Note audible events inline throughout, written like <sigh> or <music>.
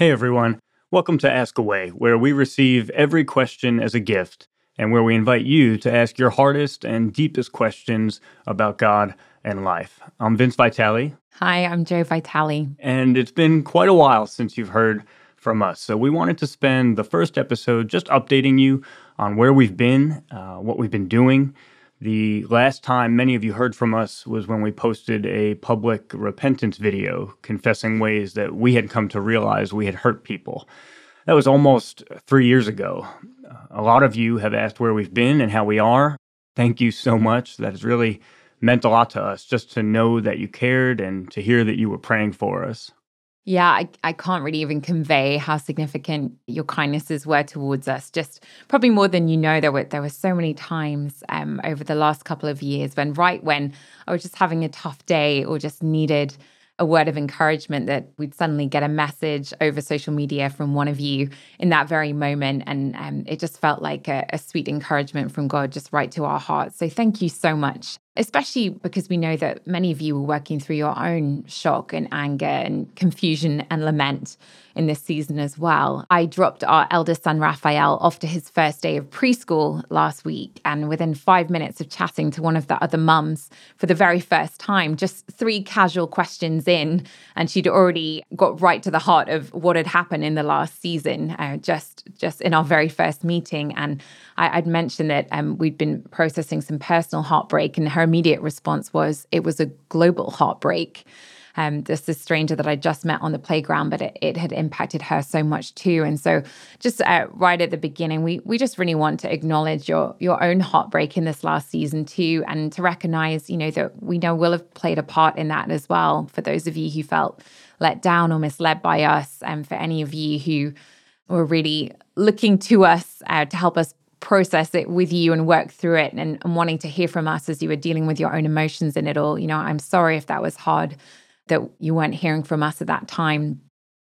Hey everyone, welcome to Ask Away, where we receive every question as a gift and where we invite you to ask your hardest and deepest questions about God and life. I'm Vince Vitale. Hi, I'm Jo Vitale. And it's been quite a while since you've heard from us. So we wanted to spend the first episode just updating you on where we've been, uh, what we've been doing, the last time many of you heard from us was when we posted a public repentance video confessing ways that we had come to realize we had hurt people. That was almost three years ago. A lot of you have asked where we've been and how we are. Thank you so much. That has really meant a lot to us just to know that you cared and to hear that you were praying for us. Yeah, I, I can't really even convey how significant your kindnesses were towards us. Just probably more than you know. There were there were so many times um, over the last couple of years when right when I was just having a tough day or just needed a word of encouragement that we'd suddenly get a message over social media from one of you in that very moment. And um, it just felt like a, a sweet encouragement from God, just right to our hearts. So thank you so much especially because we know that many of you were working through your own shock and anger and confusion and lament in this season as well. I dropped our eldest son, Raphael, off to his first day of preschool last week. And within five minutes of chatting to one of the other mums for the very first time, just three casual questions in, and she'd already got right to the heart of what had happened in the last season, uh, just, just in our very first meeting. And I, would mentioned that um, we'd been processing some personal heartbreak, and her immediate response was it was a global heartbreak. Um, this is a stranger that I just met on the playground, but it, it had impacted her so much too. And so, just uh, right at the beginning, we we just really want to acknowledge your your own heartbreak in this last season too, and to recognize, you know, that we know will have played a part in that as well. For those of you who felt let down or misled by us, and for any of you who were really looking to us uh, to help us process it with you and work through it and, and, wanting to hear from us as you were dealing with your own emotions in it all. You know, I'm sorry if that was hard that you weren't hearing from us at that time.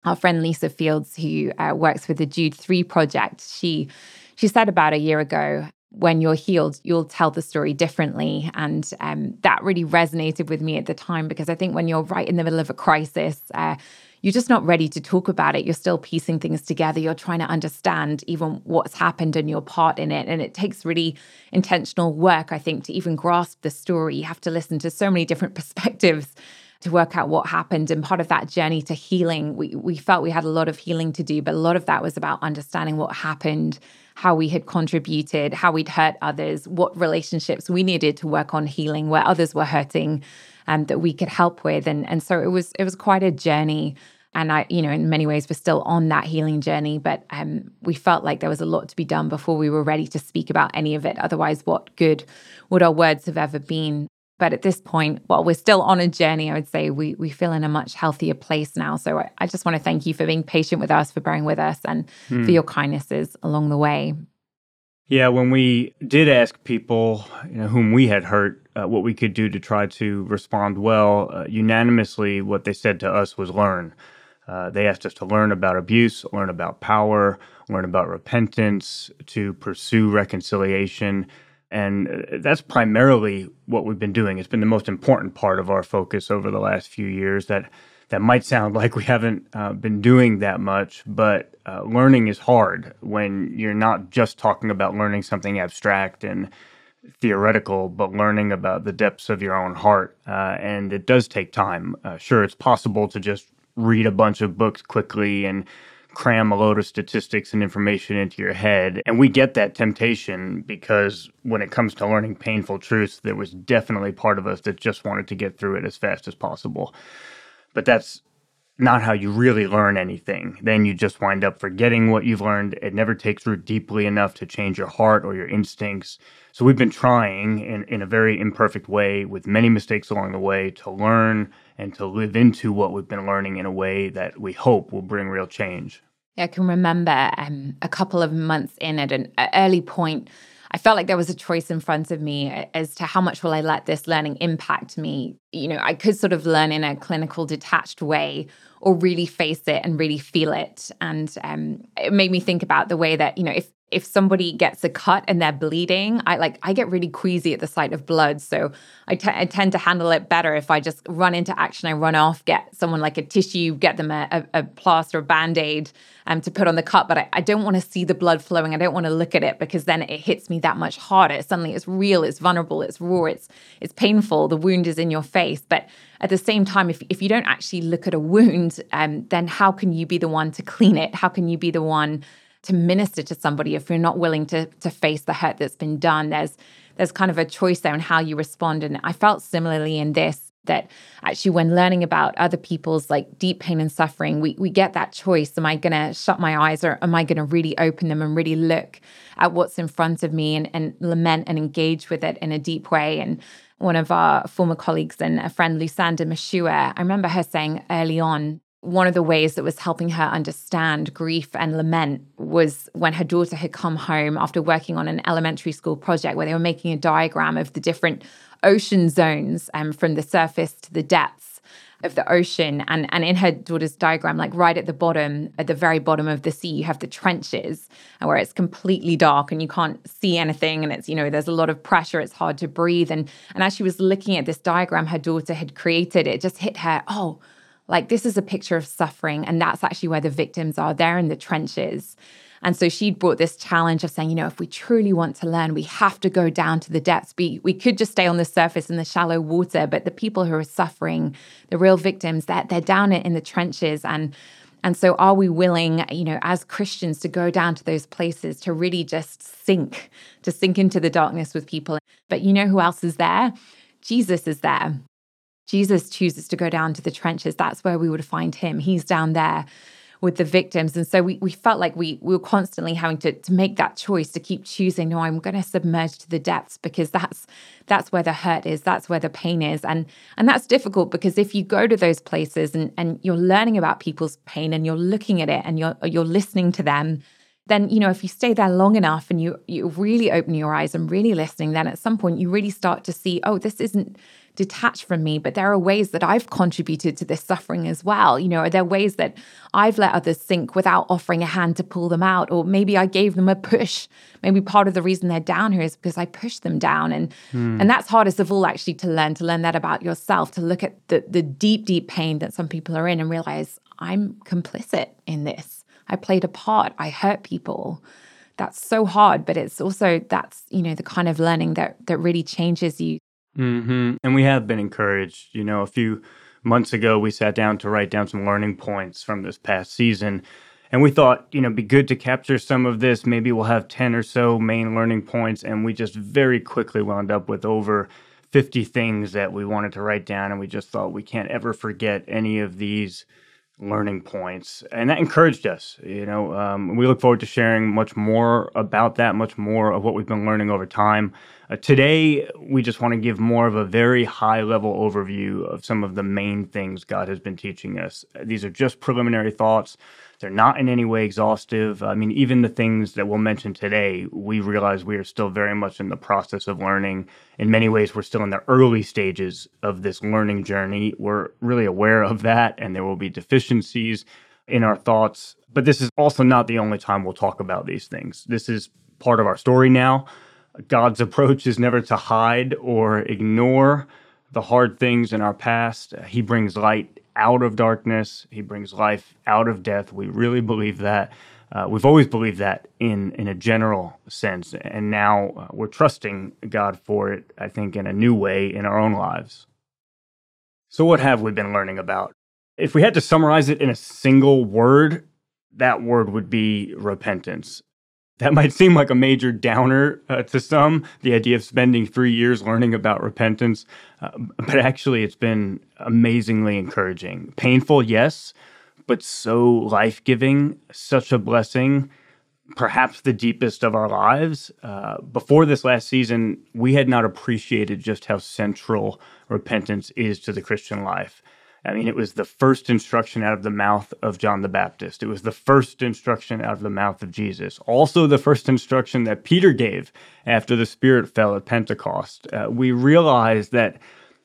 Our friend Lisa Fields, who uh, works with the Jude 3 project, she she said about a year ago, when you're healed, you'll tell the story differently. And um, that really resonated with me at the time because I think when you're right in the middle of a crisis, uh, you're just not ready to talk about it. You're still piecing things together. You're trying to understand even what's happened and your part in it. And it takes really intentional work, I think, to even grasp the story. You have to listen to so many different <laughs> perspectives to work out what happened. And part of that journey to healing, we, we felt we had a lot of healing to do, but a lot of that was about understanding what happened, how we had contributed, how we'd hurt others, what relationships we needed to work on healing, where others were hurting, um, that we could help with. And, and so it was it was quite a journey and I, you know, in many ways, we're still on that healing journey, but um, we felt like there was a lot to be done before we were ready to speak about any of it. Otherwise, what good would our words have ever been? But at this point, while we're still on a journey, I would say we we feel in a much healthier place now. So I, I just want to thank you for being patient with us, for bearing with us, and hmm. for your kindnesses along the way. Yeah, when we did ask people, you know, whom we had hurt, uh, what we could do to try to respond well, uh, unanimously, what they said to us was learn. Uh, they asked us to learn about abuse, learn about power, learn about repentance, to pursue reconciliation. And uh, that's primarily what we've been doing. It's been the most important part of our focus over the last few years. That that might sound <laughs> like we haven't uh, been doing that much, but uh, learning is hard when you're not just talking about learning something abstract and theoretical, but learning about the depths of your own heart. Uh, and it does take time. Uh, sure, it's possible to just read a bunch of books quickly and cram a load of statistics and information into your head. And we get that temptation because when it comes to learning painful truths, there was definitely part of us that just wanted to get through it as fast as possible. But that's not how you really learn anything. Then you just wind up forgetting what you've learned. It never takes root deeply enough to change your heart or your instincts. So we've been trying in, in a very imperfect way with many mistakes along the way to learn and to live into what we've been learning in a way that we hope will bring real change. I can remember um, a couple of months in at an early point, I felt like there was a choice in front of me as to how much will I let this learning impact me. You know, I could sort of learn in a clinical, detached way, or really face it and really feel it. And um, it made me think about the way that, you know, if if somebody gets a cut and they're bleeding, I like I get really queasy at the sight of blood. So I, t- I tend to handle it better if I just run into action. I run off, get someone like a tissue, get them a, a, a plaster, a band aid um, to put on the cut. But I, I don't want to see the blood flowing. I don't want to look at it because then it hits me that much harder. Suddenly it's real, it's vulnerable, it's raw, it's it's painful. The wound is in your face. But at the same time, if, if you don't actually look at a wound, um, then how can you be the one to clean it? How can you be the one to minister to somebody if you're not willing to to face the hurt that's been done? There's there's kind of a choice there on how you respond. And i felt similarly in this that actually when learning about other people's like deep pain and suffering we we get that choice. Am i going to shut my eyes or am i going to really open them and really look at what's in front of me and, and lament and engage with it in a deep way? And one of our former colleagues and a friend Lusanda Mashua, I remember her saying early on one of the ways that was helping her understand grief and lament was when her daughter had come home after working on an elementary school project where they were making a diagram of the different ocean zones um, from the surface to the depths of the ocean. And, and in her daughter's diagram, like right at the bottom, at the very bottom of the sea, you have the trenches where it's completely dark and you can't see anything. And it's, you know, there's a lot of pressure. It's hard to breathe. And, and as she was looking at this diagram her daughter had created, it just hit her, oh, like, this is a picture of suffering, and that's actually where the victims are. They're in the trenches. And so she brought this challenge of saying, you know, if we truly want to learn, we have to go down to the depths. We, we could just stay on the surface in the shallow water, but the people who are suffering, the real victims, they're, they're down in the trenches. And and so are we willing, you know, as Christians to go down to those places to really just sink, to sink into the darkness with people? But you know who else is there? Jesus is there. Jesus chooses to go down to the trenches. That's where we would find him. He's down there with the victims. And so we, we felt like we, we were constantly having to, to make that choice to keep choosing, no, I'm going to submerge to the depths because that's that's where the hurt is, that's where the pain is. And and that's difficult because if you go to those places and, and you're learning about people's pain and you're looking at it and you're you're listening to them, then you know if you stay there long enough and you you really open your eyes and really listening, then at some point you really start to see, oh, this isn't detached from me, but there are ways that I've contributed to this suffering as well. You know, are there ways that I've let others sink without offering a hand to pull them out? Or maybe I gave them a push. Maybe part of the reason they're down here is because I pushed them down. And mm. and that's hardest of all actually to learn, to learn that about yourself, to look at the the deep, deep pain that some people are in and realize I'm complicit in this. I played a part. I hurt people that's so hard but it's also that's you know the kind of learning that that really changes you Mm-hmm. And we have been encouraged. You know, a few months ago, we sat down to write down some learning points from this past season. And we thought, you know, be good to capture some of this. Maybe we'll have 10 or so main learning points. And we just very quickly wound up with over 50 things that we wanted to write down. And we just thought we can't ever forget any of these learning points. And that encouraged us. You know, um, we look forward to sharing much more about that, much more of what we've been learning over time. Uh, today, we just want to give more of a very high level overview of some of the main things God has been teaching us. These are just preliminary thoughts. They're not in any way exhaustive. I mean, even the things that we'll mention today, we realize we are still very much in the process of learning. In many ways, we're still in the early stages of this learning journey. We're really aware of that, and there will be deficiencies in our thoughts. But this is also not the only time we'll talk about these things. This is part of our story now. God's approach is never to hide or ignore the hard things in our past. He brings light out of darkness, He brings life out of death. We really believe that. Uh, we've always believed that in, in a general sense, and now uh, we're trusting God for it, I think, in a new way in our own lives. So, what have we been learning about? If we had to summarize it in a single word, that word would be repentance. That might seem like a major downer uh, to some, the idea of spending three years learning about repentance, uh, but actually it's been amazingly encouraging. Painful, yes, but so life giving, such a blessing, perhaps the deepest of our lives. Uh, before this last season, we had not appreciated just how central repentance is to the Christian life. I mean, it was the first instruction out of the mouth of John the Baptist. It was the first instruction out of the mouth of Jesus. Also, the first instruction that Peter gave after the Spirit fell at Pentecost. Uh, we realize that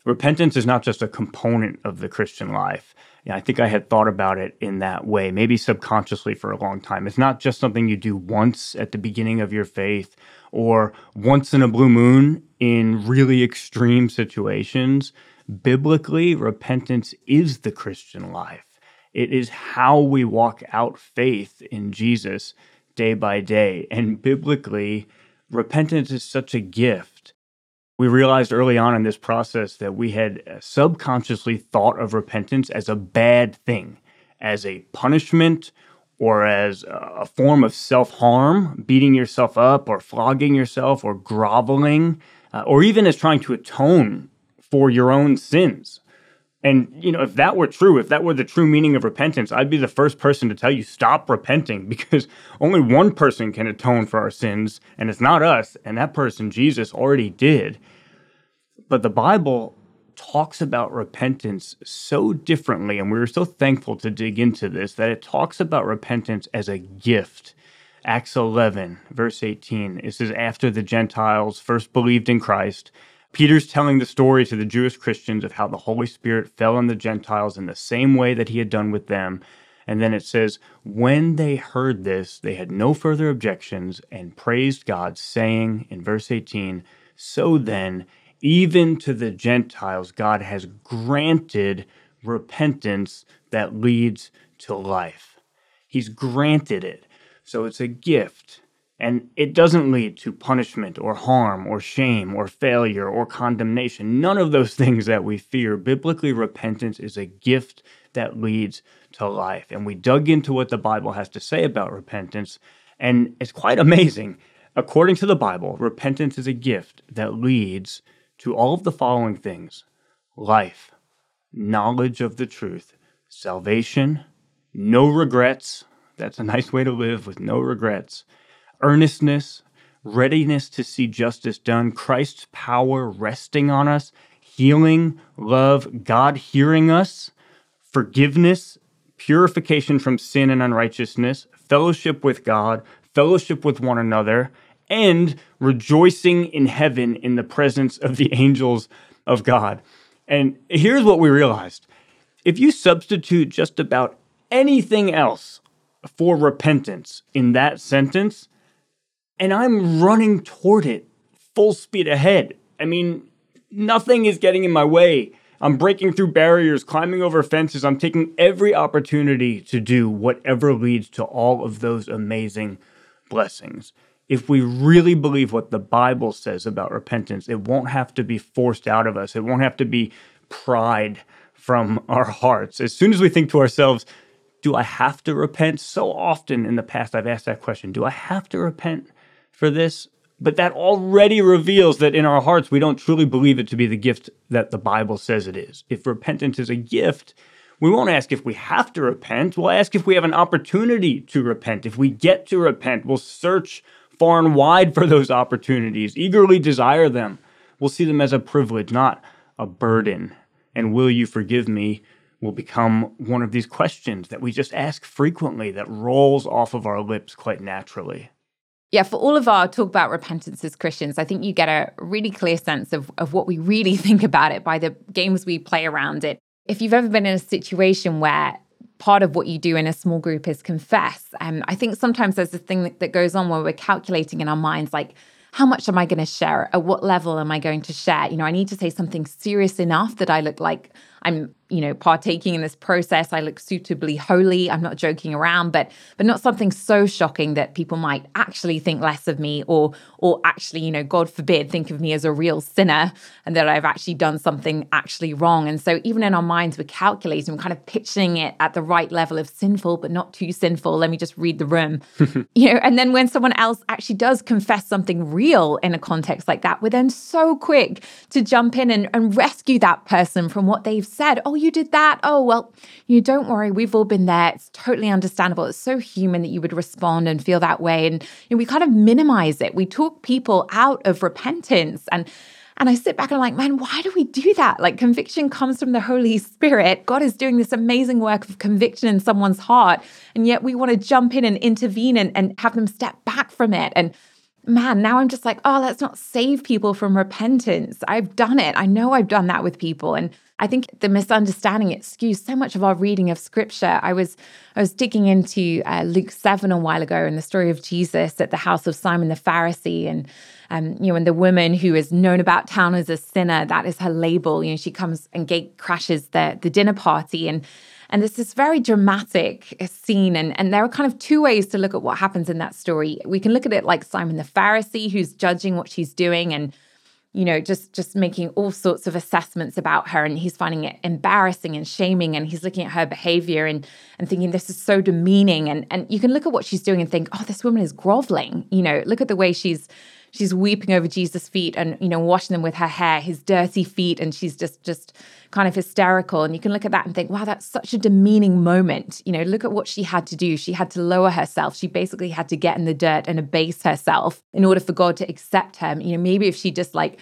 repentance is not just a component of the Christian life. Yeah, I think I had thought about it in that way, maybe subconsciously for a long time. It's not just something you do once at the beginning of your faith or once in a blue moon in really extreme situations. Biblically, repentance is the Christian life. It is how we walk out faith in Jesus day by day. And biblically, repentance is such a gift we realized early on in this process that we had subconsciously thought of repentance as a bad thing, as a punishment or as a form of self harm, beating yourself up or flogging yourself or groveling, uh, or even as trying to atone for your own sins. And, you know, if that were true, if that were the true meaning of repentance, I'd be the first person to tell you stop repenting <laughs> because only one person can atone for our sins, and it's not us. And that person, Jesus, already did. But the Bible talks about repentance so differently, and we are so thankful to dig into this that it talks about repentance as a gift. Acts 11, verse 18, it says, After the Gentiles first believed in Christ, Peter's telling the story to the Jewish Christians of how the Holy Spirit fell on the Gentiles in the same way that he had done with them. And then it says, When they heard this, they had no further objections and praised God, saying in verse 18, So then, even to the Gentiles, God has granted repentance that leads to life. He's granted it. So it's a gift. And it doesn't lead to punishment or harm or shame or failure or condemnation. None of those <laughs> things that we fear. Biblically, repentance is a gift that leads to life. And we dug into what the Bible has to say about repentance, and it's quite amazing. According to the Bible, repentance is a gift that leads to all of the following things life, knowledge of the truth, salvation, no regrets. That's a nice way to live with no regrets. Earnestness, readiness to see justice done, Christ's power resting on us, healing, love, God hearing us, forgiveness, purification from sin and unrighteousness, fellowship with God, fellowship with one another, and rejoicing in heaven in the presence of the angels of God. And here's what we realized if you substitute just about anything else for repentance in that sentence, and I'm running toward it full speed ahead. I mean, nothing is getting in my way. I'm breaking through barriers, climbing over fences. I'm taking every opportunity to do whatever leads to all of those amazing blessings if we really believe what the Bible says about repentance, it won't have to be forced out of us. It won't have to be pried from our hearts. As soon as we think to ourselves, do I have to repent? So often in the past, I've asked that question Do I have to repent for this? But that already reveals that in our hearts, we don't truly believe it to be the gift that the Bible says it is. If repentance is a gift, we won't ask if we have to repent. We'll ask if we have an opportunity to repent. If we get to repent, we'll search far and wide for those opportunities, eagerly desire them. We'll see them as a privilege, not a burden. And will you forgive me will become one of these questions that we just ask frequently that rolls off of our lips quite naturally. Yeah, for all of our talk about repentance as Christians, I think you get a really clear sense of, of what we really <laughs> think about it by the games we play around it. If you've ever been in a situation where part of what you do in a small group is confess. Um, I think sometimes there's a thing that, that goes on where we're calculating in our minds, like, how much am I going to share? At what level am I going to share? You know, I need to say something serious enough that I look like I'm, you know, partaking in this process. I look suitably holy. I'm not joking around, but but not something so shocking that people might actually think less of me or or actually, you know, God forbid, think of me as a real sinner and that I've actually done something actually wrong. And so even in our minds, we're calculating, we're kind of pitching it at the right level of sinful, but not too sinful. Let me just read the room. <laughs> you know, and then when someone else actually does confess something real in a context like that, we're then so quick to jump in and, and rescue that person from what they've said, Oh, you did that. Oh, well, you don't worry. We've all been there. It's totally understandable. It's so human that you would respond and feel that way. And you know, we kind of minimize it. We talk people out of repentance. And and I sit back and I'm like, man, why do we do that? Like, conviction comes from the Holy Spirit. God is doing this amazing work of conviction in someone's heart. And yet we want to jump in and intervene and, and have them step back from it. And man, now I'm just like, oh, let's not save people from repentance. I've done it. I know I've done that with people. And I think the misunderstanding it skews so much of our reading of scripture. I was I was digging into uh, Luke seven a while ago and the story of Jesus at the house of Simon the Pharisee, and um, you know, and the woman who is known about town as a sinner. That is her label. You know, she comes and gate crashes the the dinner party, and and there's this very dramatic scene. And, and there are kind of two ways to look at what happens in that story. We can look at it like Simon the Pharisee, who's judging what she's doing and you know just just making all sorts of assessments about her and he's finding it embarrassing and shaming and he's looking at her behavior and and thinking this is so demeaning and and you can look at what she's doing and think oh this woman is groveling you know look at the way she's she's weeping over Jesus' feet and you know washing them with her hair, his dirty feet, and she's just just kind of hysterical. And you can look at that and think, wow, that's such a demeaning moment. You know, look at what she had to do. She had to lower herself. She basically had to get in the dirt and abase herself in order for God to accept her. You know, maybe if she just like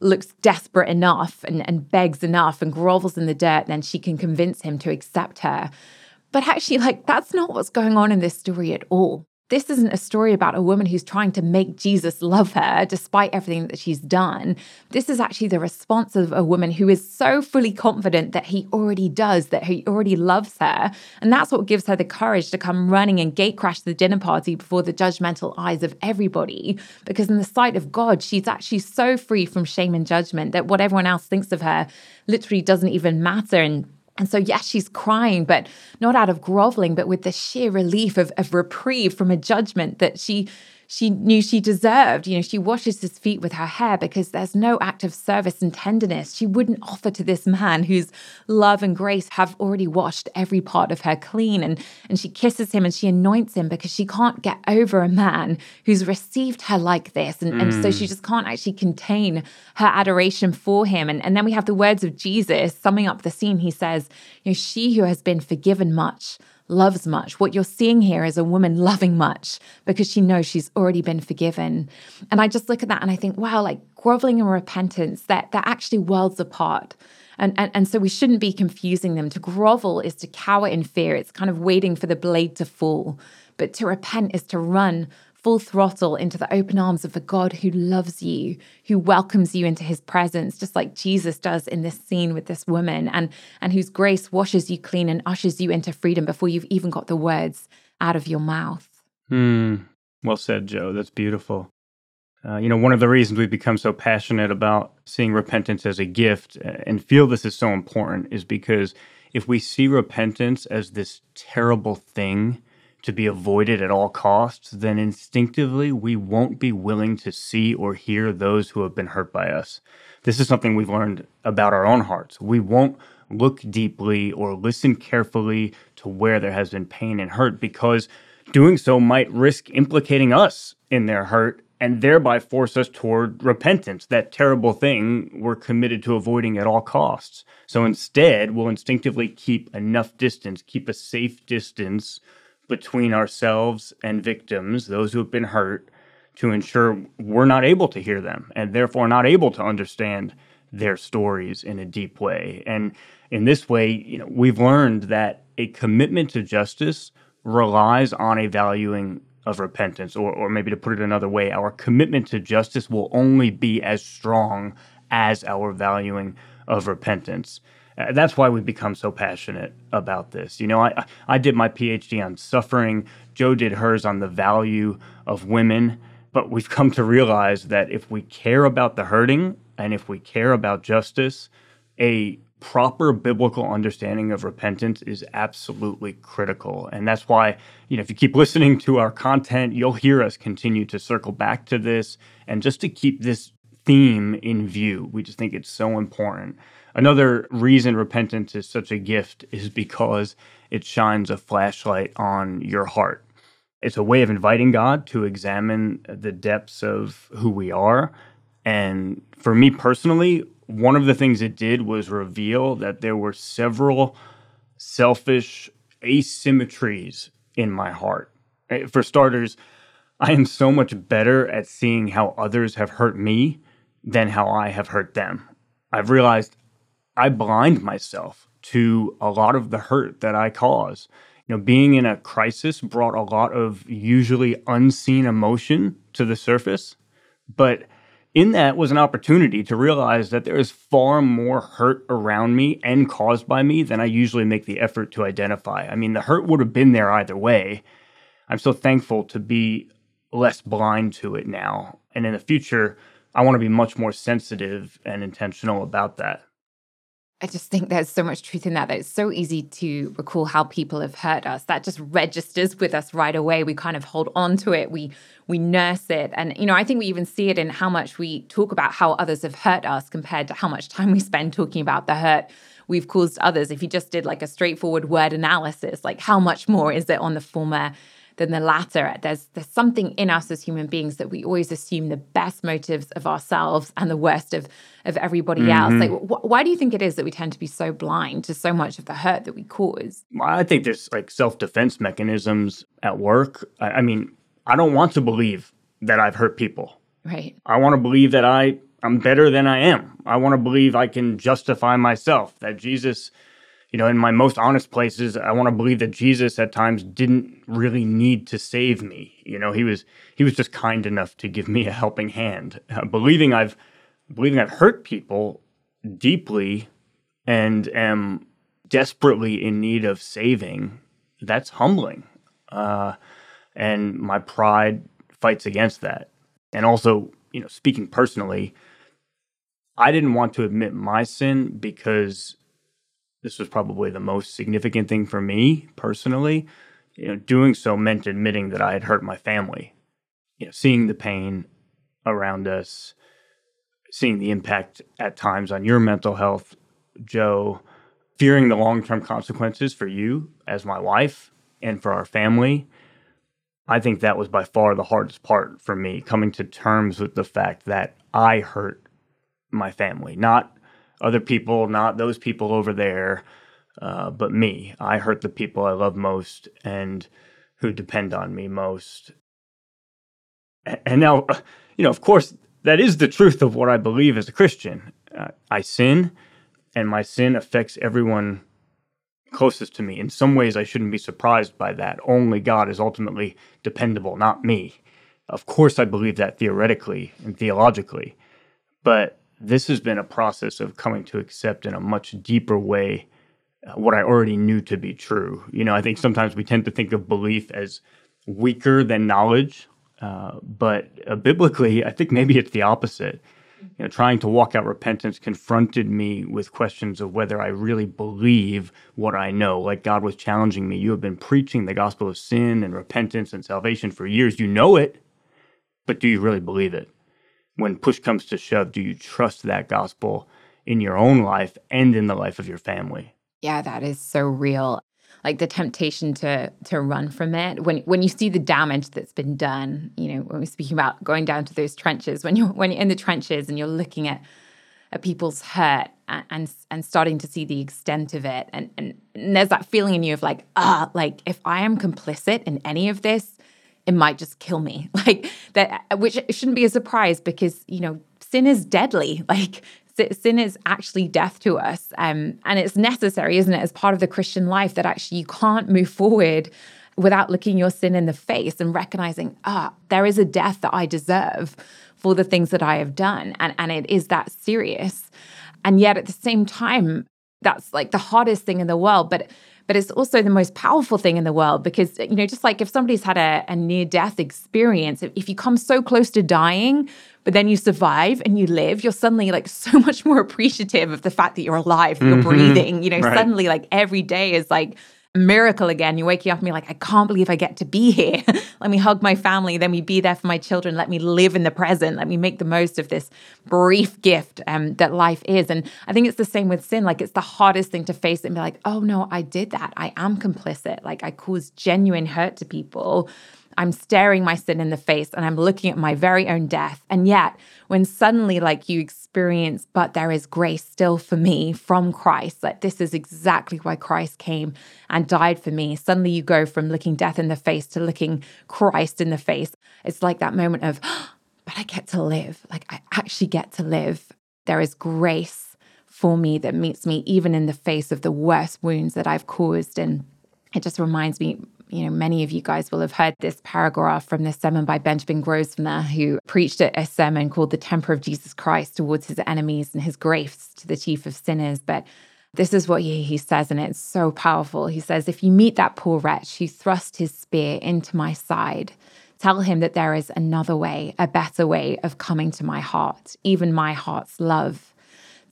looks desperate enough and, and begs enough and grovels in the dirt, then she can convince him to accept her. But actually, like, that's not what's going on in this story at all this isn't a story about a woman who's trying to make Jesus love her despite everything that she's done. This is actually the response of a woman who is so fully confident that he already does, that he already loves her. And that's what gives her the courage to come running and gatecrash the dinner party before the judgmental eyes of everybody. Because in the sight of God, she's actually so free from shame and judgment that what everyone else thinks of her literally doesn't even matter. And and so, yes, she's crying, but not out of groveling, but with the sheer relief of, of reprieve from a judgment that she she knew she deserved. You know, she washes his feet with her hair because there's no act of service and tenderness she wouldn't offer to this man whose love and grace have already washed every part of her clean. And, and she kisses him and she anoints him because she can't get over a man who's received her like this. And, mm. and so she mm. just can't actually contain her adoration for him. And, and then we have the words of Jesus summing up the scene. He says, You know, she who has been forgiven much loves much. What you're seeing here is a woman loving much because she knows she's already been forgiven. And I just look at that and I think, wow, like groveling and repentance, that they're actually worlds apart. And, and, and so we shouldn't be confusing them. To grovel is to cower in fear. It's kind of waiting for the blade to fall. But to repent is to run full throttle into the open arms of a God who loves you, who welcomes you into his presence, just like Jesus does in this scene with this woman, and, and whose grace washes you clean and ushers you into freedom before you've even got the words out of your mouth. Hmm. Well said, Jo. That's beautiful. Uh, you know, one of the reasons we've become so passionate about seeing repentance as a gift uh, and feel this is so important is because if we see repentance as this terrible thing to be avoided at all costs, then instinctively we won't be willing to see or hear those who have been hurt by us. This is something we've learned about our own hearts. We won't look deeply or listen carefully to where there has been pain and hurt because doing so might risk implicating us in their hurt and thereby force us toward repentance, that terrible thing we're committed to avoiding at all costs. So instead, we'll instinctively keep enough distance, keep a safe distance between ourselves and victims, those who have been hurt, to ensure we're not able to hear them and therefore not able to understand their stories in a deep way. And in this way, you know, we've learned that a commitment to justice relies on a valuing of repentance, or, or maybe to put it another way, our commitment to justice will only be as strong as our valuing of repentance. Uh, that's why we've become so passionate about this. You know, I I did my PhD on suffering. Jo did hers on the value of women. But we've come to realize that if we care about the hurting and if we care about justice, a proper biblical understanding of repentance is absolutely critical. And that's why, you know, if you keep listening to our content, you'll hear us continue to circle back to this and just to keep this theme in view. We just think it's so important. Another reason repentance is such a gift is because it shines a flashlight on your heart. It's a way of inviting God to examine the depths of who we are. And for me personally, one of the things it did was reveal that there were several selfish asymmetries in my heart. Eh, for starters, I am so much better at seeing how others have hurt me than how I have hurt them. I've realized I blind myself to a lot of the hurt that I cause. You know, being in a crisis brought a lot of usually unseen emotion to the surface, but in that was an opportunity to realize that there is far more hurt around me and caused by me than I usually make the effort to identify. I mean, the hurt would have been there either way. I'm so thankful to be less blind to it now. And in the future, I want to be much more sensitive and intentional about that. I just think there's so much truth in that that it's so easy to recall how people have hurt us. That just registers with us right away. We kind of hold on to it. We we nurse it. And you know, I think we even see it in how much we talk about how others have hurt us compared to how much time we spend talking about the hurt we've caused others. If you just did like a straightforward word analysis, like how much more is it on the former than the latter. There's there's something in us as human beings that we always assume the best motives of ourselves and the worst of of everybody mm-hmm. else. Like, wh- why do you think it is that we tend to be so blind to so much of the hurt that we cause? I think there's like self defense mechanisms at work. I, I mean, I don't want to believe that I've hurt people. Right. I want to believe that I I'm better than I am. I want to believe I can justify myself. That Jesus you know, in my most honest places, I want to believe that Jesus at times didn't really need to save me. You know, he was he was just kind enough to give me a helping hand. Uh, believing I've believing I've hurt people deeply and am desperately in need of saving. That's humbling, uh, and my pride fights against that. And also, you know, speaking personally, I didn't want to admit my sin because this was probably the most significant thing for me personally. You know, doing so meant admitting that I had hurt my family. You know, seeing the pain around us, seeing the impact at times on your mental health, Jo, fearing the long term consequences for you as my wife and for our family. I think that was by far the hardest part for me, coming to terms with the fact that I hurt my family, not other people, not those people over there, uh, but me. I hurt the people I love most and who depend on me most. And now, you know, of course, that is the truth of what I believe as a Christian. Uh, I sin, and my sin affects everyone closest to me. In some ways, I shouldn't be surprised by that. Only God is ultimately dependable, not me. Of course, I believe that theoretically and theologically, but this has been a process of coming to accept in a much deeper way uh, what I already knew to be true. You know, I think sometimes we tend to think of belief as weaker than knowledge, uh, but uh, biblically, I think maybe it's the opposite. You know, trying to walk out repentance confronted me with questions of whether I really believe what I know. Like God was challenging me. You have been preaching the gospel of sin and repentance and salvation for years. You know it, but do you really believe it? When push comes to shove, do you trust that gospel in your own life and in the life of your family? Yeah, that is so real. Like the temptation to to run from it when when you see the damage that's been done. You know, when we're speaking about going down to those trenches, when you're when you're in the trenches and you're looking at at people's hurt and, and and, starting to see the extent of it, and, and and there's that feeling in you of like ah, like if I am complicit in any of this, it might just kill me. <laughs> Like that, which shouldn't be a surprise because, you know, sin is deadly. <laughs> Like sin is actually death to us. Um, and it's necessary, isn't it, as part of the Christian life that actually you can't move forward without looking your sin in the face and recognizing, ah, there is a death that I deserve for the things that I have done. And, and it is that serious. And yet at the same time, that's like the hardest thing in the world. But but it's also the most powerful thing in the world because, you know, just like if somebody's had a, a near death experience, if, if you come so close to dying, but then you survive and you live, you're suddenly like <laughs> so much more appreciative of the fact that you're alive, you're mm-hmm. breathing. You know, right. suddenly like every day is like, miracle again. You're waking up and you're like, I can't believe I get to be here. <laughs> Let me hug my family. Let me be there for my children. Let me live in the present. Let me make the most of this brief gift um, that life is. And I think it's the same with sin. Like it's the hardest thing to face and be like, oh no, I did that. I am complicit. Like I caused genuine hurt to people. I'm staring my sin in the face and I'm looking at my very own death. And yet, when suddenly, like, you experience, but there is grace still for me from Christ, like, this is exactly why Christ came and died for me. Suddenly, you go from looking death in the face to looking Christ in the face. It's like that moment of, <gasps> but I get to live. Like, I actually get to live. There is grace for me that meets me even in the face of the worst wounds that I've caused. And It just reminds me, you know, many of you guys will have heard this paragraph from this sermon by Benjamin Grosvenor, who preached a sermon called The Temper of Jesus Christ towards his enemies and his grace to the chief of sinners. But this is what he, he says, and it's so powerful. He says, If you meet that poor wretch who thrust his spear into my side, tell him that there is another way, a better way of coming to my heart, even my heart's love.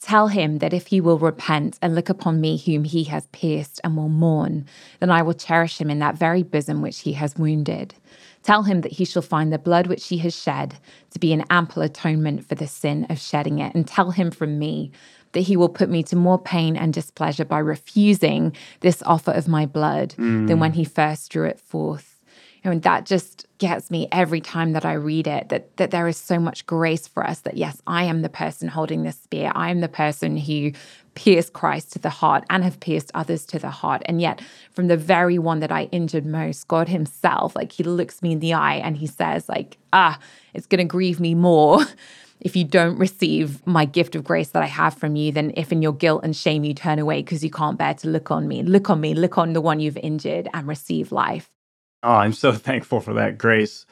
Tell him that if he will repent and look upon me whom he has pierced and will mourn, then I will cherish him in that very bosom which he has wounded. Tell him that he shall find the blood which he has shed to be an ample atonement for the sin of shedding it. And tell him from me that he will put me to more pain and displeasure by refusing this offer of my blood mm. than when he first drew it forth. And that just gets me every time that I read it that, that there is so much grace for us that, yes, I am the person holding this spear. I am the person who pierced Christ to the heart and have pierced others to the heart. And yet, from the very one that I injured most, God Himself, like He looks me in the eye and He says, like, ah, it's going to grieve me more <laughs> if you don't receive my gift of grace that I have from you, then if in your guilt and shame you turn away because you can't bear to look on me, look on me, look on the one you've injured and receive life. Oh, I'm so <laughs> thankful for that grace.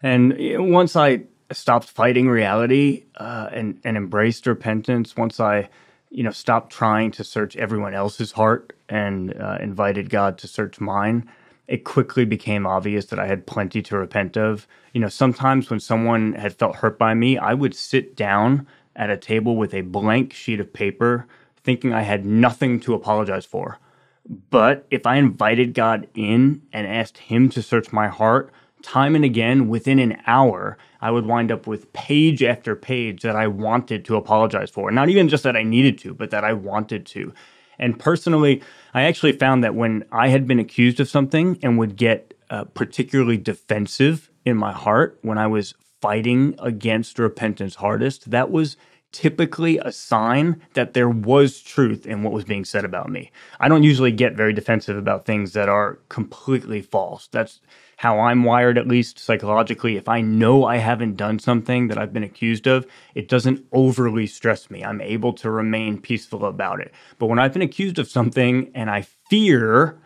And once I stopped fighting reality uh, and and embraced repentance, once I you know stopped trying to search everyone else's heart and uh, invited God to search mine, it quickly became obvious that I had plenty to repent of. You know, sometimes when someone had felt hurt by me, I would sit down at a table with a blank sheet of paper, thinking I had nothing to apologize for. But if I invited God in and asked Him to search my heart, time and again, within an hour, I would wind up with page after page that I wanted to apologize for. Not even just that I needed to, but that I wanted to. And personally, I actually found that when I had been accused of something and would get uh, particularly defensive in my heart when I was fighting against repentance hardest, that was typically a sign that there was truth in what was being said about me. I don't usually get very defensive about things that are completely false. That's how I'm wired, at least psychologically. If I know I haven't done something that I've been accused of, it doesn't overly stress me. I'm able to remain peaceful about it. But when I've been accused of something and I fear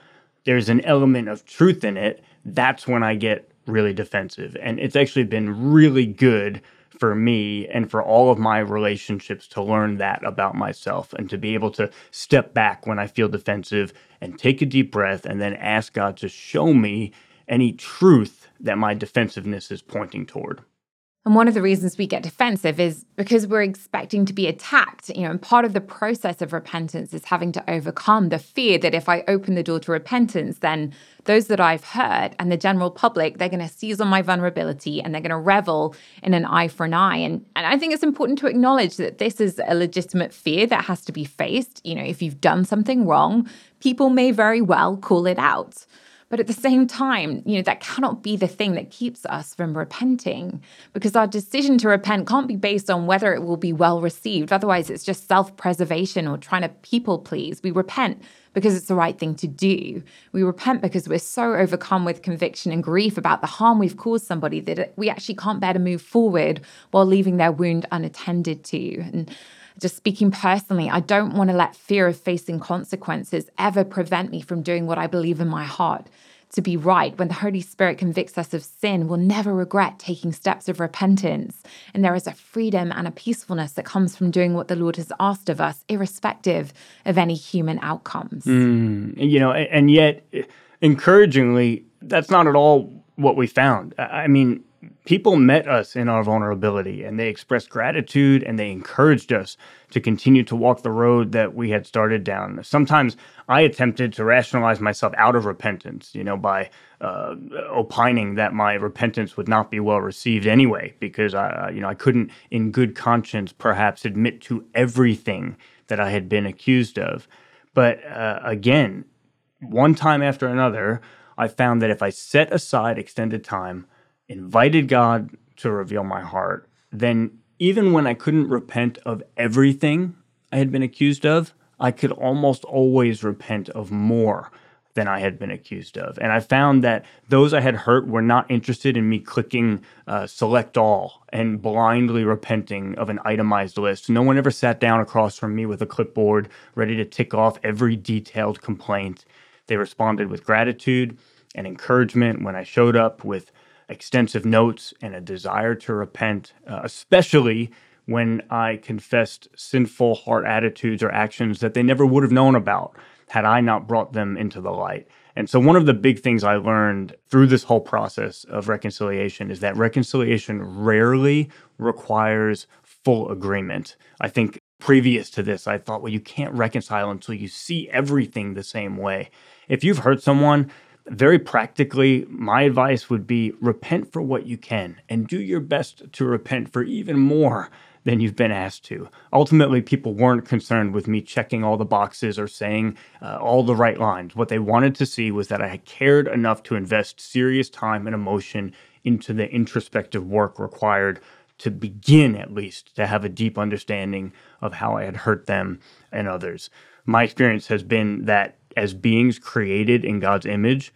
there's an element of truth in it, that's when I get really defensive. And it's actually been really good for me and for all of my relationships to learn that about myself and to be able to step back when I feel defensive and take a deep breath and then ask God to show me any truth that my defensiveness is pointing toward. And one of the reasons we get defensive is because we're expecting to be attacked. You know, and part of the process of repentance is having to overcome the fear that if I open the door to repentance, then those that I've hurt and the general public, they're going to seize on my vulnerability and they're going to revel in an eye for an eye. And, and I think it's important to acknowledge that this is a legitimate fear that has to be faced. You know, if you've done something wrong, people may very well call it out. But at the same time, you know, that cannot be the thing that keeps us from repenting because our decision to repent can't be based on whether it will be well received. Otherwise, it's just self preservation or trying to people please. We repent because it's the right thing to do. We repent because we're so overcome with conviction and grief about the harm we've caused somebody that we actually can't bear to move forward while leaving their wound unattended to. And just speaking personally, I don't want to let fear of facing consequences ever prevent me from doing what I believe in my heart to be right. When the Holy Spirit convicts us of sin, we'll never regret taking steps of repentance. And there is a freedom and a peacefulness that comes from doing what the Lord has asked of us, irrespective of any human outcomes. Mm, you know, and yet, encouragingly, that's not at all what we found. I mean, people met us in our vulnerability and they expressed gratitude and they encouraged us to continue to walk the road that we had started down. Sometimes I attempted to rationalize myself out of repentance, you know, by uh, opining that my repentance would not be well received anyway, because I, you know, I couldn't, in good conscience, perhaps admit to everything that I had been accused of. But uh, again, one time after another, I found that if I set aside extended time invited God to reveal my heart, then even when I couldn't repent of everything I had been accused of, I could almost always repent of more than I had been accused of. And I found that those I had hurt were not interested in me clicking uh, select all and blindly repenting of an itemized list. No one ever sat down across from me with a clipboard ready to tick off every detailed complaint. They responded with gratitude and encouragement when I showed up with extensive notes and a desire to repent, uh, especially when I confessed sinful heart attitudes or actions that they never would have known about had I not brought them into the light. And so, one of the big things I learned through this whole process of reconciliation is that reconciliation rarely requires full agreement. I think previous to this, I thought, well, you can't reconcile until you see everything the same way. If you've hurt someone, very practically, my advice would be repent for what you can and do your best to repent for even more than you've been asked to. Ultimately, people weren't concerned with me checking all the boxes or saying uh, all the right lines. What they wanted to see was that I had cared enough to invest serious time and emotion into the introspective work required to begin, at least, to have a deep understanding of how I had hurt them and others. My experience has been that as beings created in God's image,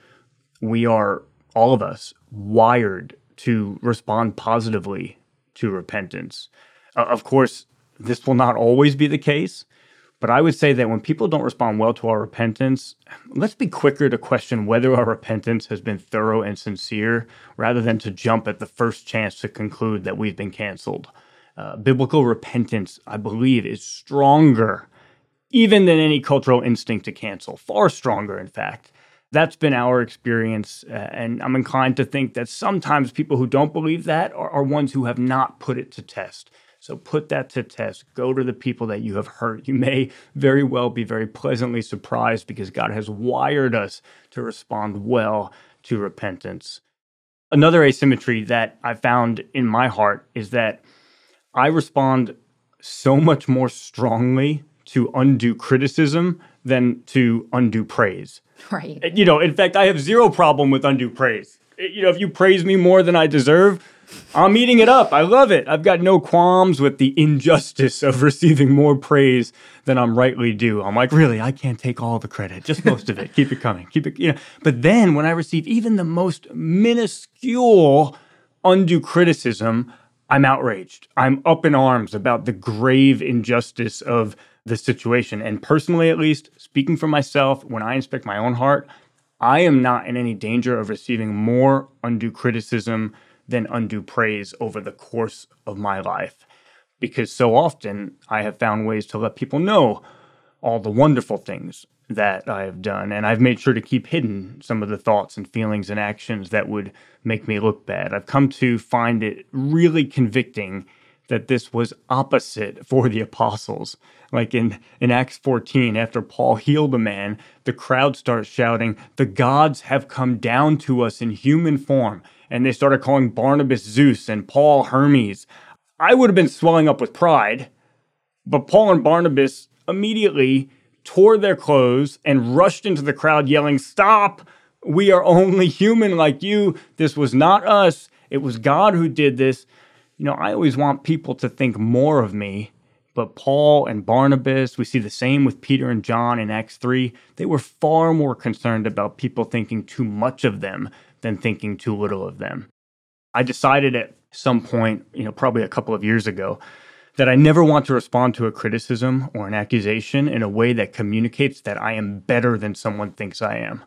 we are, all of us, wired to respond positively to repentance. Uh, of course, this will not always be the case, but I would say that when people don't respond well to our repentance, let's be quicker to question whether our repentance has been thorough and sincere rather than to jump at the first chance to conclude that we've been canceled. Uh, biblical repentance, I believe, is stronger even than any cultural instinct to cancel, far stronger, in fact. That's been our experience. Uh, and I'm inclined to think that sometimes people who don't believe that are, are ones who have not put it to test. So put that to test. Go to the people that you have hurt. You may very well be very pleasantly surprised because God has wired us to respond well to repentance. Another asymmetry that I found in my heart is that I respond so much more strongly to undo criticism than to undo praise. Right. You know, in fact, I have zero problem with undue praise. Eh, you know, if you praise me more than I deserve, I'm eating it up. I love it. I've got no qualms with the injustice of <laughs> receiving more praise than I'm rightly due. I'm like, really, I can't take all the credit, just most of it. <laughs> Keep it coming. Keep it, you know. But then when I receive even the most minuscule undue criticism, I'm outraged. I'm up in arms about the grave injustice of the situation. And personally, at least, speaking for myself, when I inspect my own heart, I am not in any danger of receiving more undue criticism than undue praise over the course of my life. Because so often I have found ways to let people know all the wonderful things that I have done. And I've made sure to keep hidden some of the thoughts and feelings and actions that would make me look bad. I've come to find it really convicting that this was opposite for the apostles. Like in, in Acts 14, after Paul healed a man, the crowd starts shouting, The gods have come down to us in human form and they started calling Barnabas Zeus and Paul Hermes. I would have been swelling up with pride, but Paul and Barnabas immediately tore their clothes and rushed into the crowd yelling, Stop! We are only human like you. This was not us. It was God who did this. You know, I always want people to think more of me, but Paul and Barnabas, we see the same with Peter and John in Acts 3. They were far more concerned about people thinking too much of them than thinking too little of them. I decided at some point, you know, probably a couple of years ago, that I never want to respond to a criticism or an accusation in a way that communicates that I am better than someone thinks I am.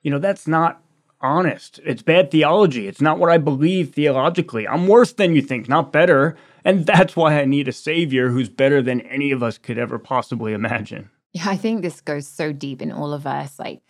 You know, that's not honest. It's bad theology. It's not what I believe theologically. I'm worse than you think, not better. And that's why I need a savior who's better than any of us could ever possibly imagine. Yeah, I think this goes so deep in all of us. Like,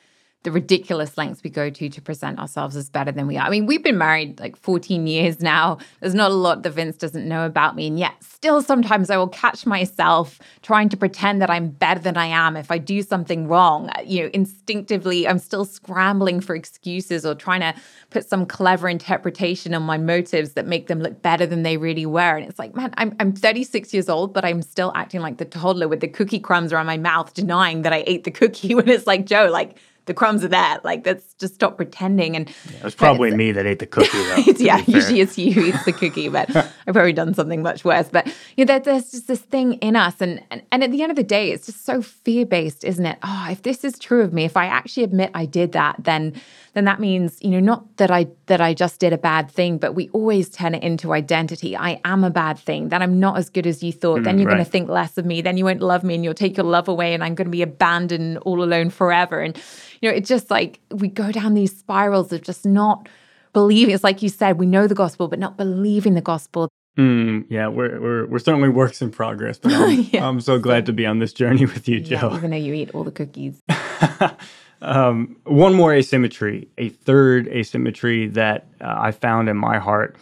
the ridiculous lengths we go to to present ourselves as better than we are. I mean, we've been married like 14 years now. There's not a lot that Vince doesn't know about me. And yet, still, sometimes I will catch myself trying to pretend that I'm better than I am if I do something wrong. You know, instinctively, I'm still scrambling for excuses or trying to put some clever interpretation on my motives that make them look better than they really were. And it's like, man, I'm, I'm 36 years old, but I'm still acting like the toddler with the cookie crumbs around my mouth, denying that I ate the cookie <laughs> when it's like, Jo, like, the crumbs of that. Like, let's just stop pretending. And yeah, it was probably me that ate the cookie. Though, <laughs> yeah, usually it's you who eats the cookie, but <laughs> I've probably done something much worse. But you know, there's just this thing in us, and and, and at the end of the day, it's just so fear based, isn't it? Oh, if this is true of me, if I actually admit I did that, then then that means, you know, not that I that I just did a bad thing, but we always turn it into identity. I am a bad thing, that I'm not as good as you thought. Mm, then you're right. going to think less of me, then you won't love me and you'll take your love away and I'm going to be abandoned all alone forever. And you know, it's just like we go down these spirals of just not believing. It's like you said, we know the gospel, but not believing the gospel. Mm, yeah, we're, we're we're certainly works in progress, but <laughs> I'm, yeah. I'm so glad to be on this journey with you, Jo. Yeah, even though you eat all the cookies. <laughs> um, one more asymmetry, a third asymmetry that uh, I found in my heart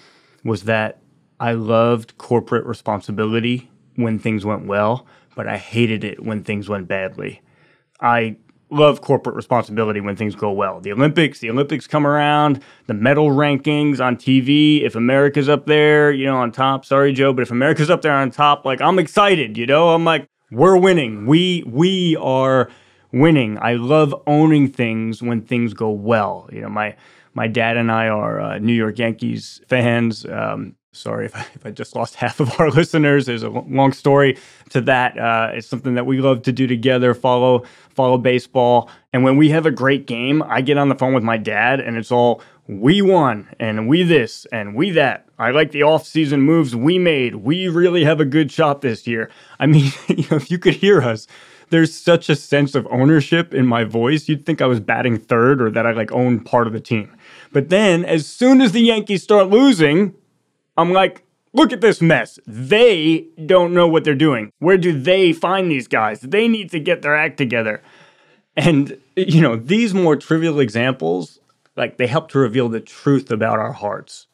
was that I loved corporate responsibility when things went well, but I hated it when things went badly. I love corporate responsibility when things go well. The Olympics, the Olympics come around, the medal rankings on TV. If America's up there, you know, on top, sorry, Jo, but if America's up there on top, like I'm excited, you know, I'm like, we're winning. We we are winning. I love owning things when things go well. You know, my my dad and I are uh, New York Yankees fans. Um, sorry if I, if I just lost half of our <laughs> listeners. There's a long story to that. Uh, it's something that we love to do together. Follow follow baseball, and when we have a great game, I get on the phone with my dad, and it's all we won and we this and we that. I like the off-season moves we made. We really have a good shot this year. I mean, <laughs> you know, if you could hear us. There's such a sense of ownership in my voice. You'd think I was batting third or that I like own part of the team. But then, as soon as the Yankees start losing, I'm like, look at this mess. They don't know what they're doing. Where do they find these guys? They need to get their act together. And, you know, these more trivial examples, like they help to reveal the truth about our hearts.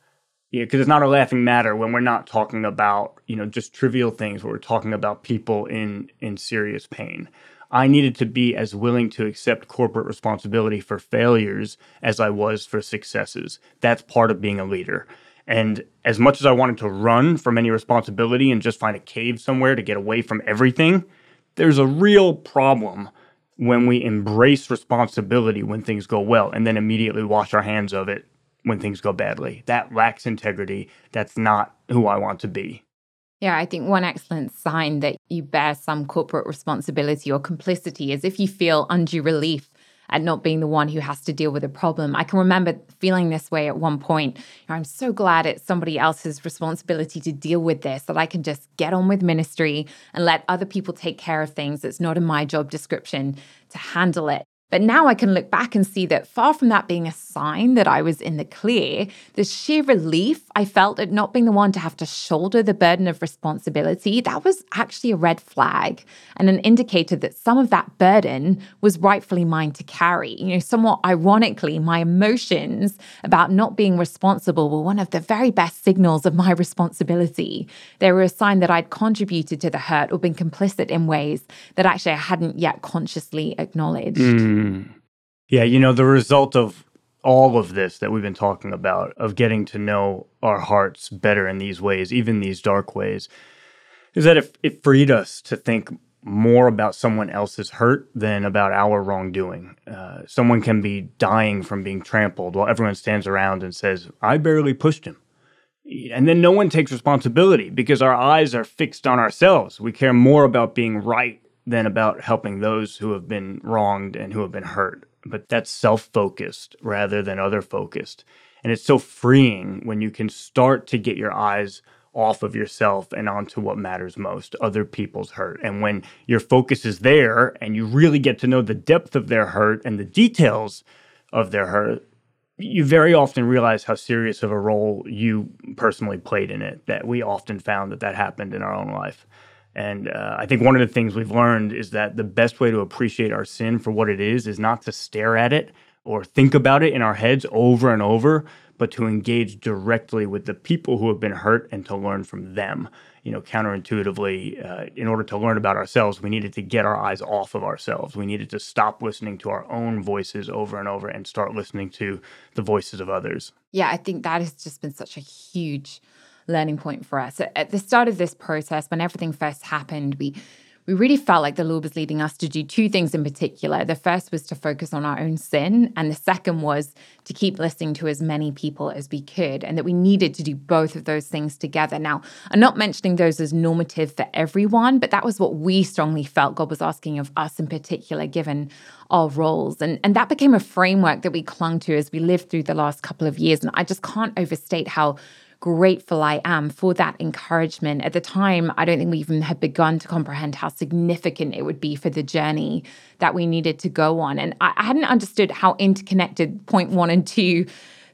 Yeah, because it's not a laughing matter when we're not talking about, you know, just trivial things, we're talking about people in in serious pain. I needed to be as willing to accept corporate responsibility for failures as I was for successes. That's part of being a leader. And as much as I wanted to run from any responsibility and just find a cave somewhere to get away from everything, there's a real problem when we embrace responsibility when things go well and then immediately wash our hands of it when things go badly. That lacks integrity. That's not who I want to be. Yeah, I think one excellent sign that you bear some corporate responsibility or complicity is if you feel undue relief at not being the one who has to deal with a problem. I can remember feeling this way at one point. I'm so glad it's somebody else's responsibility to deal with this, that I can just get on with ministry and let other people take care of things. It's not in my job description to handle it. But now I can look back and see that far from that being a sign that I was in the clear, the sheer relief I felt at not being the one to have to shoulder the burden of responsibility, that was actually a red flag and an indicator that some of that burden was rightfully mine to carry. You know, somewhat ironically, my emotions about not being responsible were one of the very best signals of my responsibility. They were a sign that I'd contributed to the hurt or been complicit in ways that actually I hadn't yet consciously acknowledged. Mm. Mm. Yeah, you know, the result of all of this that we've been talking about, of getting to know our hearts better in these ways, even these dark ways, is that it, it freed us to think more about someone else's hurt than about our wrongdoing. Uh, someone can be dying from being trampled while everyone stands around and says, I barely pushed him. And then no one takes responsibility because our eyes are fixed on ourselves. We care more about being right than about helping those who have been wronged and who have been hurt. But that's self focused rather than other focused. And it's so freeing when you can start to get your eyes off of yourself and onto what matters most other people's hurt. And when your focus is there and you really get to know the depth of their hurt and the details of their hurt, you very often realize how serious of a role you personally played in it. That we often found that that happened in our own life. And uh, I think one of the things we've learned is that the best way to appreciate our sin for what it is is not to stare at it or think about it in our heads over and over, but to engage directly with the people who have been hurt and to learn from them. You know, counterintuitively, uh, in order to learn about ourselves, we needed to get our eyes off of ourselves. We needed to stop listening to our own voices over and over and start listening to the voices of others. Yeah, I think that has just been such a huge learning point for us. At the start of this process, when everything first happened, we we really felt like the Lord was leading us to do two things in particular. The first was to focus on our own sin, and the second was to keep listening to as many people as we could, and that we needed to do both of those things together. Now, I'm not mentioning those as normative for everyone, but that was what we strongly felt God was asking of us in particular, given our roles. And, and that became a framework that we clung to as we lived through the last couple of years. And I just can't overstate how grateful I am for that encouragement. At the time, I don't think we even had begun to comprehend how significant it would be for the journey that we needed to go on. And I, I hadn't understood how interconnected point one and two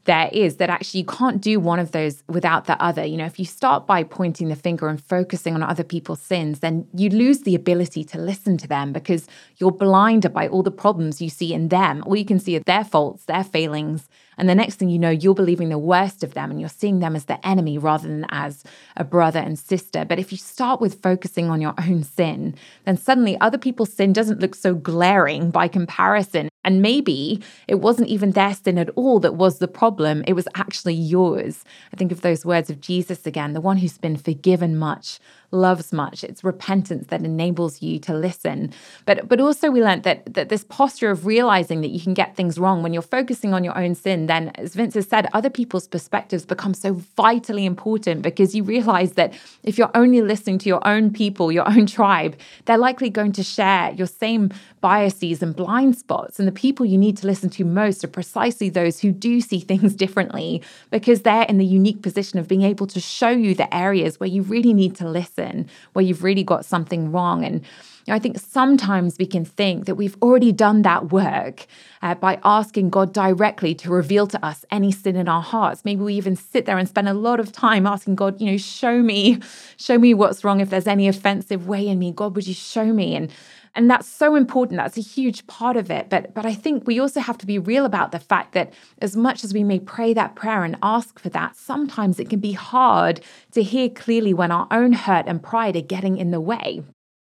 there is that actually you can't do one of those without the other. You know, if you start by pointing the finger and focusing on other people's sins, then you lose the ability to listen to them because you're blinded by all the problems you see in them. All you can see are their faults, their failings, and the next thing you know, you're believing the worst of them and you're seeing them as the enemy rather than as a brother and sister. But if you start with focusing on your own sin, then suddenly other people's sin doesn't look so glaring by comparison. And maybe it wasn't even their sin at all that was the problem, it was actually yours. I think of those words of Jesus again the one who's been forgiven much loves much. It's repentance that enables you to listen. But but also we learned that that this posture of realizing that you can get things wrong when you're focusing on your own sin, then as Vince has said, other people's perspectives become so vitally important because you realize that if you're only listening to your own people, your own tribe, they're likely going to share your same biases and blind spots. And the people you need to listen to most are precisely those who do see things <laughs> differently because they're in the unique position of being able to show you the areas where you really need to listen, where you've really got something wrong. And I think sometimes we can think that we've already done that work uh, by asking God directly to reveal to us any sin in our hearts. Maybe we even sit there and spend a lot of time asking God, you know, show me, show me what's wrong. If there's any offensive way in me, God, would you show me? And and that's so important. That's a huge part of it. But but i think we also have to be real about the fact that as much as we may pray that prayer and ask for that sometimes it can be hard to hear clearly when our own hurt and pride are getting in the way.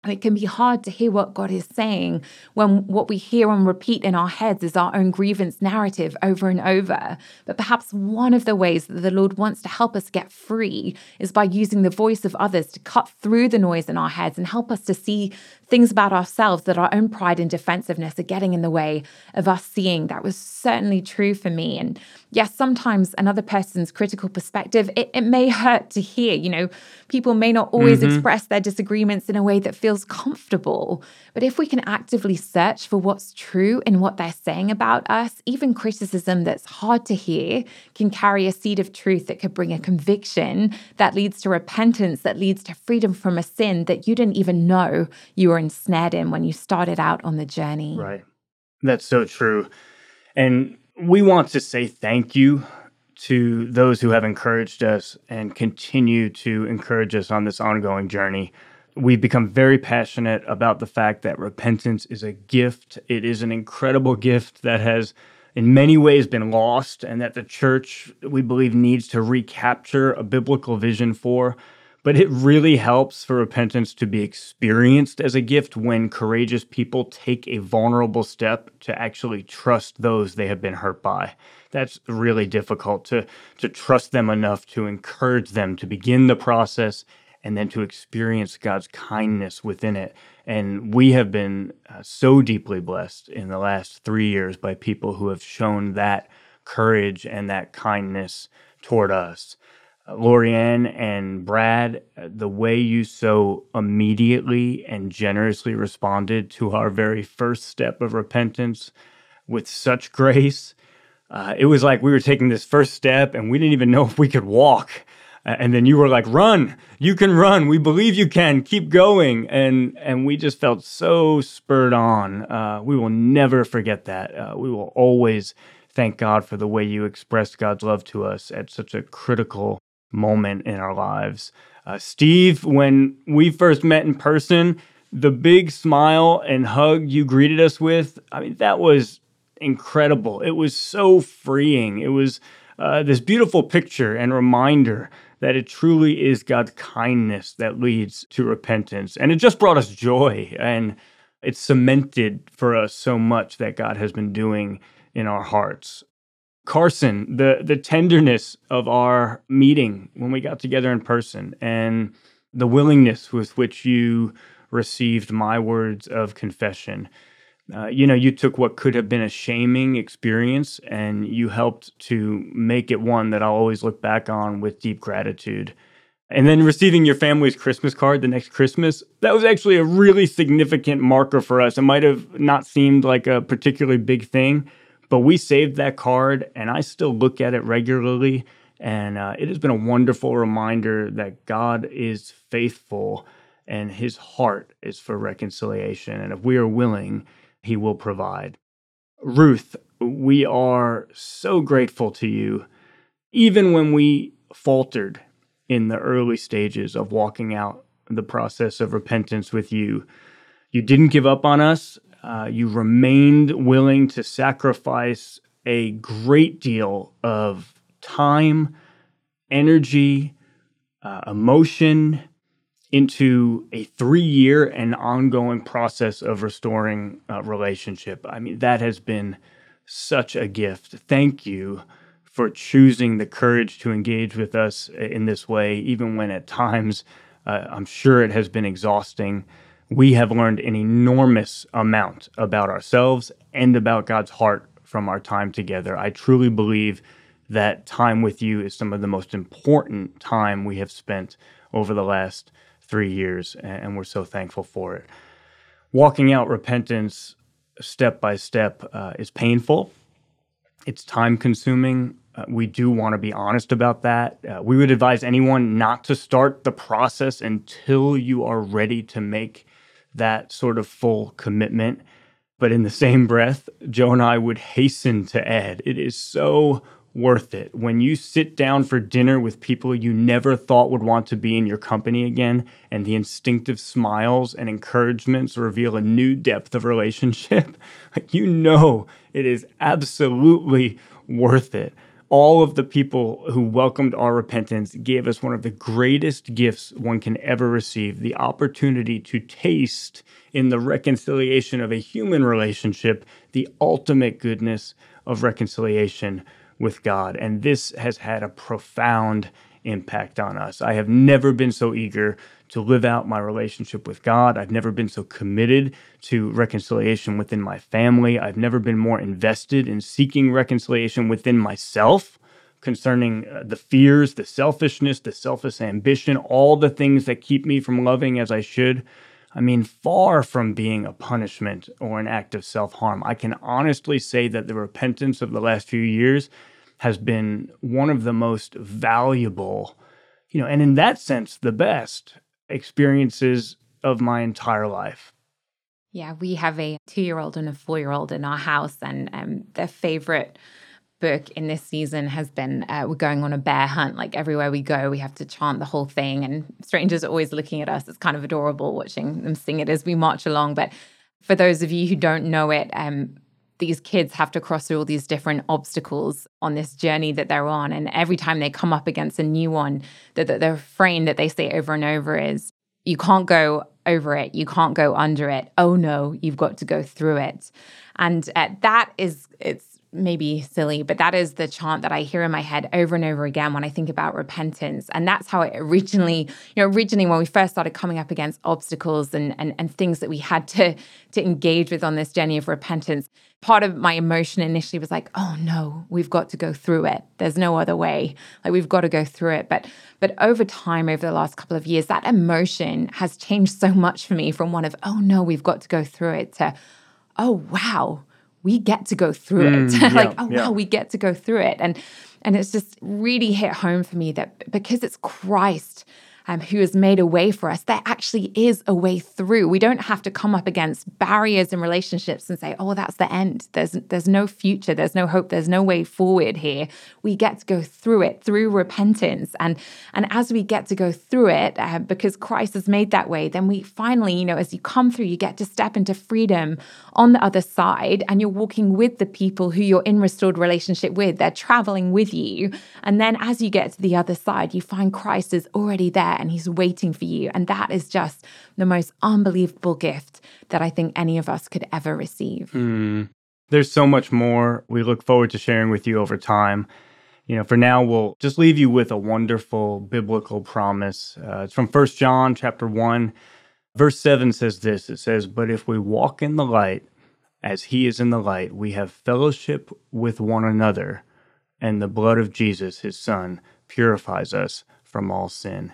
It can be hard to hear what God is saying when what we hear on repeat in our heads is our own grievance narrative over and over. But perhaps one of the ways that the Lord wants to help us get free is by using the voice of others to cut through the noise in our heads and help us to see things about ourselves that our own pride and defensiveness are getting in the way of us seeing. That was certainly true for me. And yes, sometimes another person's critical perspective, it, it may hurt to hear. You know, people may not always mm-hmm. express their disagreements in a way that feels comfortable. But if we can actively search for what's true in what they're saying about us, even criticism that's hard to hear can carry a seed of truth that could bring a conviction that leads to repentance, that leads to freedom from a sin that you didn't even know you were ensnared in when you started out on the journey. Right. That's so true. And we want to say thank you to those who have encouraged us and continue to encourage us on this ongoing journey. We've become very passionate about the fact that repentance is a gift. It is an incredible gift that has, in many ways, been lost, and that the church, we believe, needs to recapture a biblical vision for. But it really helps for repentance to be experienced as a gift when courageous people take a vulnerable step to actually trust those they have been hurt by. That's really difficult to, to trust them enough to encourage them to begin the process and then to experience God's kindness within it. And we have been uh, so deeply blessed in the last three years by people who have shown that courage and that kindness toward us. Lorianne and Brad, the way you so immediately and generously responded to our very first step of repentance with such grace. Uh, it was like we were taking this first step and we didn't even know if we could walk. and then you were like, "Run! You can run. We believe you can. Keep going." And and we just felt so spurred on. Uh, we will never forget that. Uh, we will always thank God for the way you expressed God's love to us at such a critical moment in our lives. Uh, Steve, when we first met in person, the big smile and hug you greeted us with, I mean, that was incredible. It was so freeing. It was uh, this beautiful picture and reminder that it truly is God's kindness that leads to repentance. And it just brought us joy. And it cemented for us so much that God has been doing in our hearts. Carson, the the tenderness of our meeting when we got together in person and the willingness with which you received my words of confession. Uh, you know, you took what could have been a shaming experience and you helped to make it one that I'll always look back on with deep gratitude. And then receiving your family's Christmas card the next Christmas, that was actually a really significant marker for us. It might have not seemed like a particularly big thing, but we saved that card and I still look at it regularly. And uh, it has been a wonderful reminder that God is faithful and his heart is for reconciliation. And if we are willing, he will provide. Ruth, we are so grateful to you, even when we faltered in the early stages of walking out the process of repentance with you. You didn't give up on us. Uh, you remained willing to sacrifice a great deal of time, energy, uh, emotion, into a three year and ongoing process of restoring a relationship. I mean, that has been such a gift. Thank you for choosing the courage to engage with us in this way, even when at times uh, I'm sure it has been exhausting. We have learned an enormous amount about ourselves and about God's heart from our time together. I truly believe that time with you is some of the most important time we have spent over the last three years, and we're so thankful for it. Walking out repentance step by step uh, is painful. It's time consuming. Uh, we do want to be honest about that. Uh, we would advise anyone not to start the process until you are ready to make that sort of full commitment. But in the same breath, Jo and I would hasten to add it is so worth it. When you sit down for dinner with people you never thought would want to be in your company again, and the instinctive smiles and encouragements reveal a new depth of relationship, <laughs> you know it is absolutely worth it. All of the people who welcomed our repentance gave us one of the greatest gifts one can ever receive the opportunity to taste in the reconciliation of a human relationship the ultimate goodness of reconciliation with God. And this has had a profound impact on us. I have never been so eager to live out my relationship with God. I've never been so committed to reconciliation within my family. I've never been more invested in seeking reconciliation within myself concerning uh, the fears, the selfishness, the selfish ambition, all the things that keep me from loving as I should. I mean, far from being a punishment or an act of self harm, I can honestly say that the repentance of the last few years has been one of the most valuable, you know, and in that sense, the best experiences of my entire life. Yeah, we have a two year old and a four year old in our house, and um, their favorite book in this season has been uh, we're going on a bear hunt. Like everywhere we go, we have to chant the whole thing, and strangers are always looking at us. It's kind of adorable watching them sing it as we march along. But for those of you who don't know it, um, these kids have to cross through all these different obstacles on this journey that they're on. And every time they come up against a new one, the, the, the refrain that they say over and over is, you can't go over it. You can't go under it. Oh no, you've got to go through it. And uh, that is, it's maybe silly, but that is the chant that I hear in my head over and over again when I think about repentance. And that's how it originally, you know, originally when we first started coming up against obstacles and and, and things that we had to to engage with on this journey of repentance, part of my emotion initially was like, oh no, we've got to go through it. There's no other way. Like we've got to go through it. But but over time, over the last couple of years, that emotion has changed so much for me from one of, oh no, we've got to go through it to, oh wow we get to go through mm, it. <laughs> like, yeah, oh yeah. wow, we get to go through it. And and it's just really hit home for me that because it's Christ um, who has made a way for us, there actually is a way through. We don't have to come up against barriers in relationships and say, "Oh, that's the end." There's there's no future. There's no hope. There's no way forward here. We get to go through it through repentance, and and as we get to go through it, uh, because Christ has made that way, then we finally, you know, as you come through, you get to step into freedom on the other side, and you're walking with the people who you're in restored relationship with. They're traveling with you, and then as you get to the other side, you find Christ is already there there and he's waiting for you. And that is just the most unbelievable gift that I think any of us could ever receive. Mm. There's so much more we look forward to sharing with you over time. You know, for now, we'll just leave you with a wonderful biblical promise. Uh, it's from First John chapter 1. Verse 7 says this it says, But if we walk in the light as he is in the light, we have fellowship with one another, and the blood of Jesus, his son, purifies us from all sin.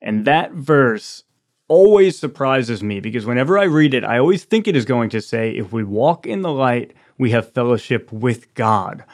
And that verse always surprises me because whenever I read it, I always think it is going to say, if we walk in the light, we have fellowship with God.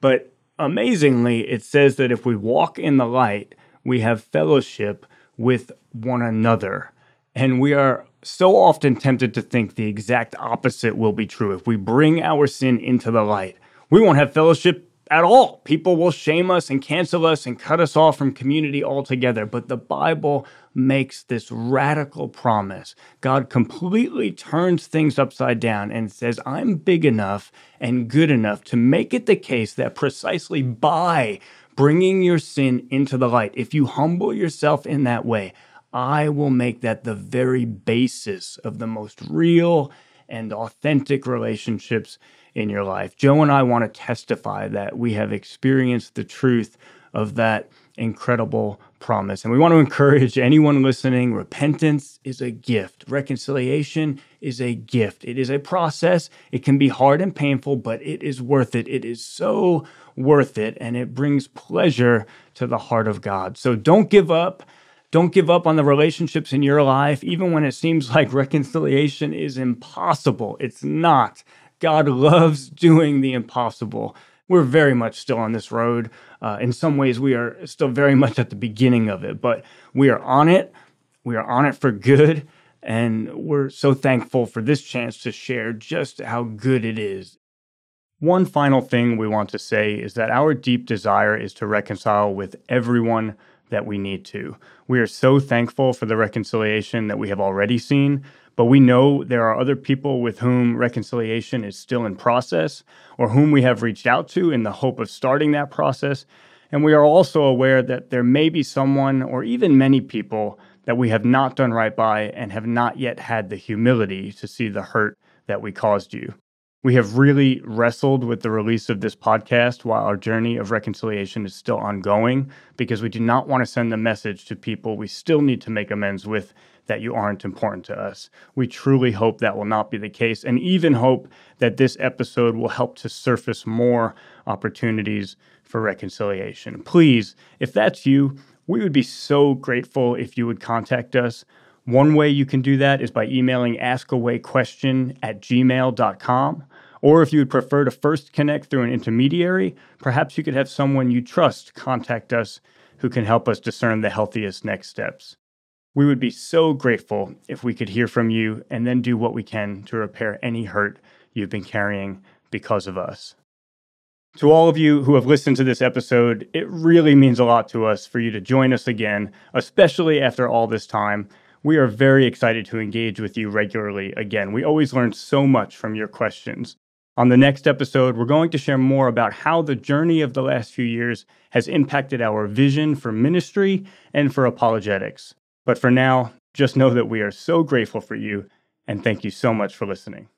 But amazingly, it says that if we walk in the light, we have fellowship with one another. And we are so often tempted to think the exact opposite will be true. If we bring our sin into the light, we won't have fellowship at all. People will shame us and cancel us and cut us off from community altogether. But the Bible makes this radical promise. God completely turns things upside down and says, I'm big enough and good enough to make it the case that precisely by bringing your sin into the light, if you humble yourself in that way, I will make that the very basis of the most real and authentic relationships in your life. Jo and I want to testify that we have experienced the truth of that incredible promise. And we want to encourage anyone listening repentance is a gift, reconciliation is a gift. It is a process. It can be hard and painful, but it is worth it. It is so worth it, and it brings pleasure to the heart of God. So don't give up. Don't give up on the relationships in your life, even when it seems like <laughs> reconciliation is impossible. It's not. God loves doing the impossible. We're very much still on this road. Uh, in some ways, we are still very much at the beginning of it, but we are on it. We are on it for good. And we're so thankful for this chance to share just how good it is. One final thing we want to say is that our deep desire is to reconcile with everyone that we need to. We are so thankful for the reconciliation that we have already seen, but we know there are other people with whom reconciliation is still in process or whom we have reached out to in the hope of starting that process. And we are also aware that there may be someone or even many people that we have not done right by and have not yet had the humility to see the hurt that we caused you. We have really wrestled with the release of this podcast while our journey of reconciliation is still ongoing because we do not want to send the message to people we still need to make amends with that you aren't important to us. We truly hope that will not be the case and even hope that this episode will help to surface more opportunities for reconciliation. Please, if that's you, we would be so grateful if you would contact us. One way you can do that is by emailing askawayquestion at gmail.com. Or if you would prefer to first connect through an intermediary, perhaps you could have someone you trust contact us who can help us discern the healthiest next steps. We would be so grateful if we could hear from you and then do what we can to repair any hurt you've been carrying because of us. To all of you who have listened to this episode, it really means a lot to us for you to join us again, especially after all this time. We are very excited to engage with you regularly again. We always learn so much from your questions. On the next episode, we're going to share more about how the journey of the last few years has impacted our vision for ministry and for apologetics. But for now, just know that we are so grateful for you and thank you so much for listening.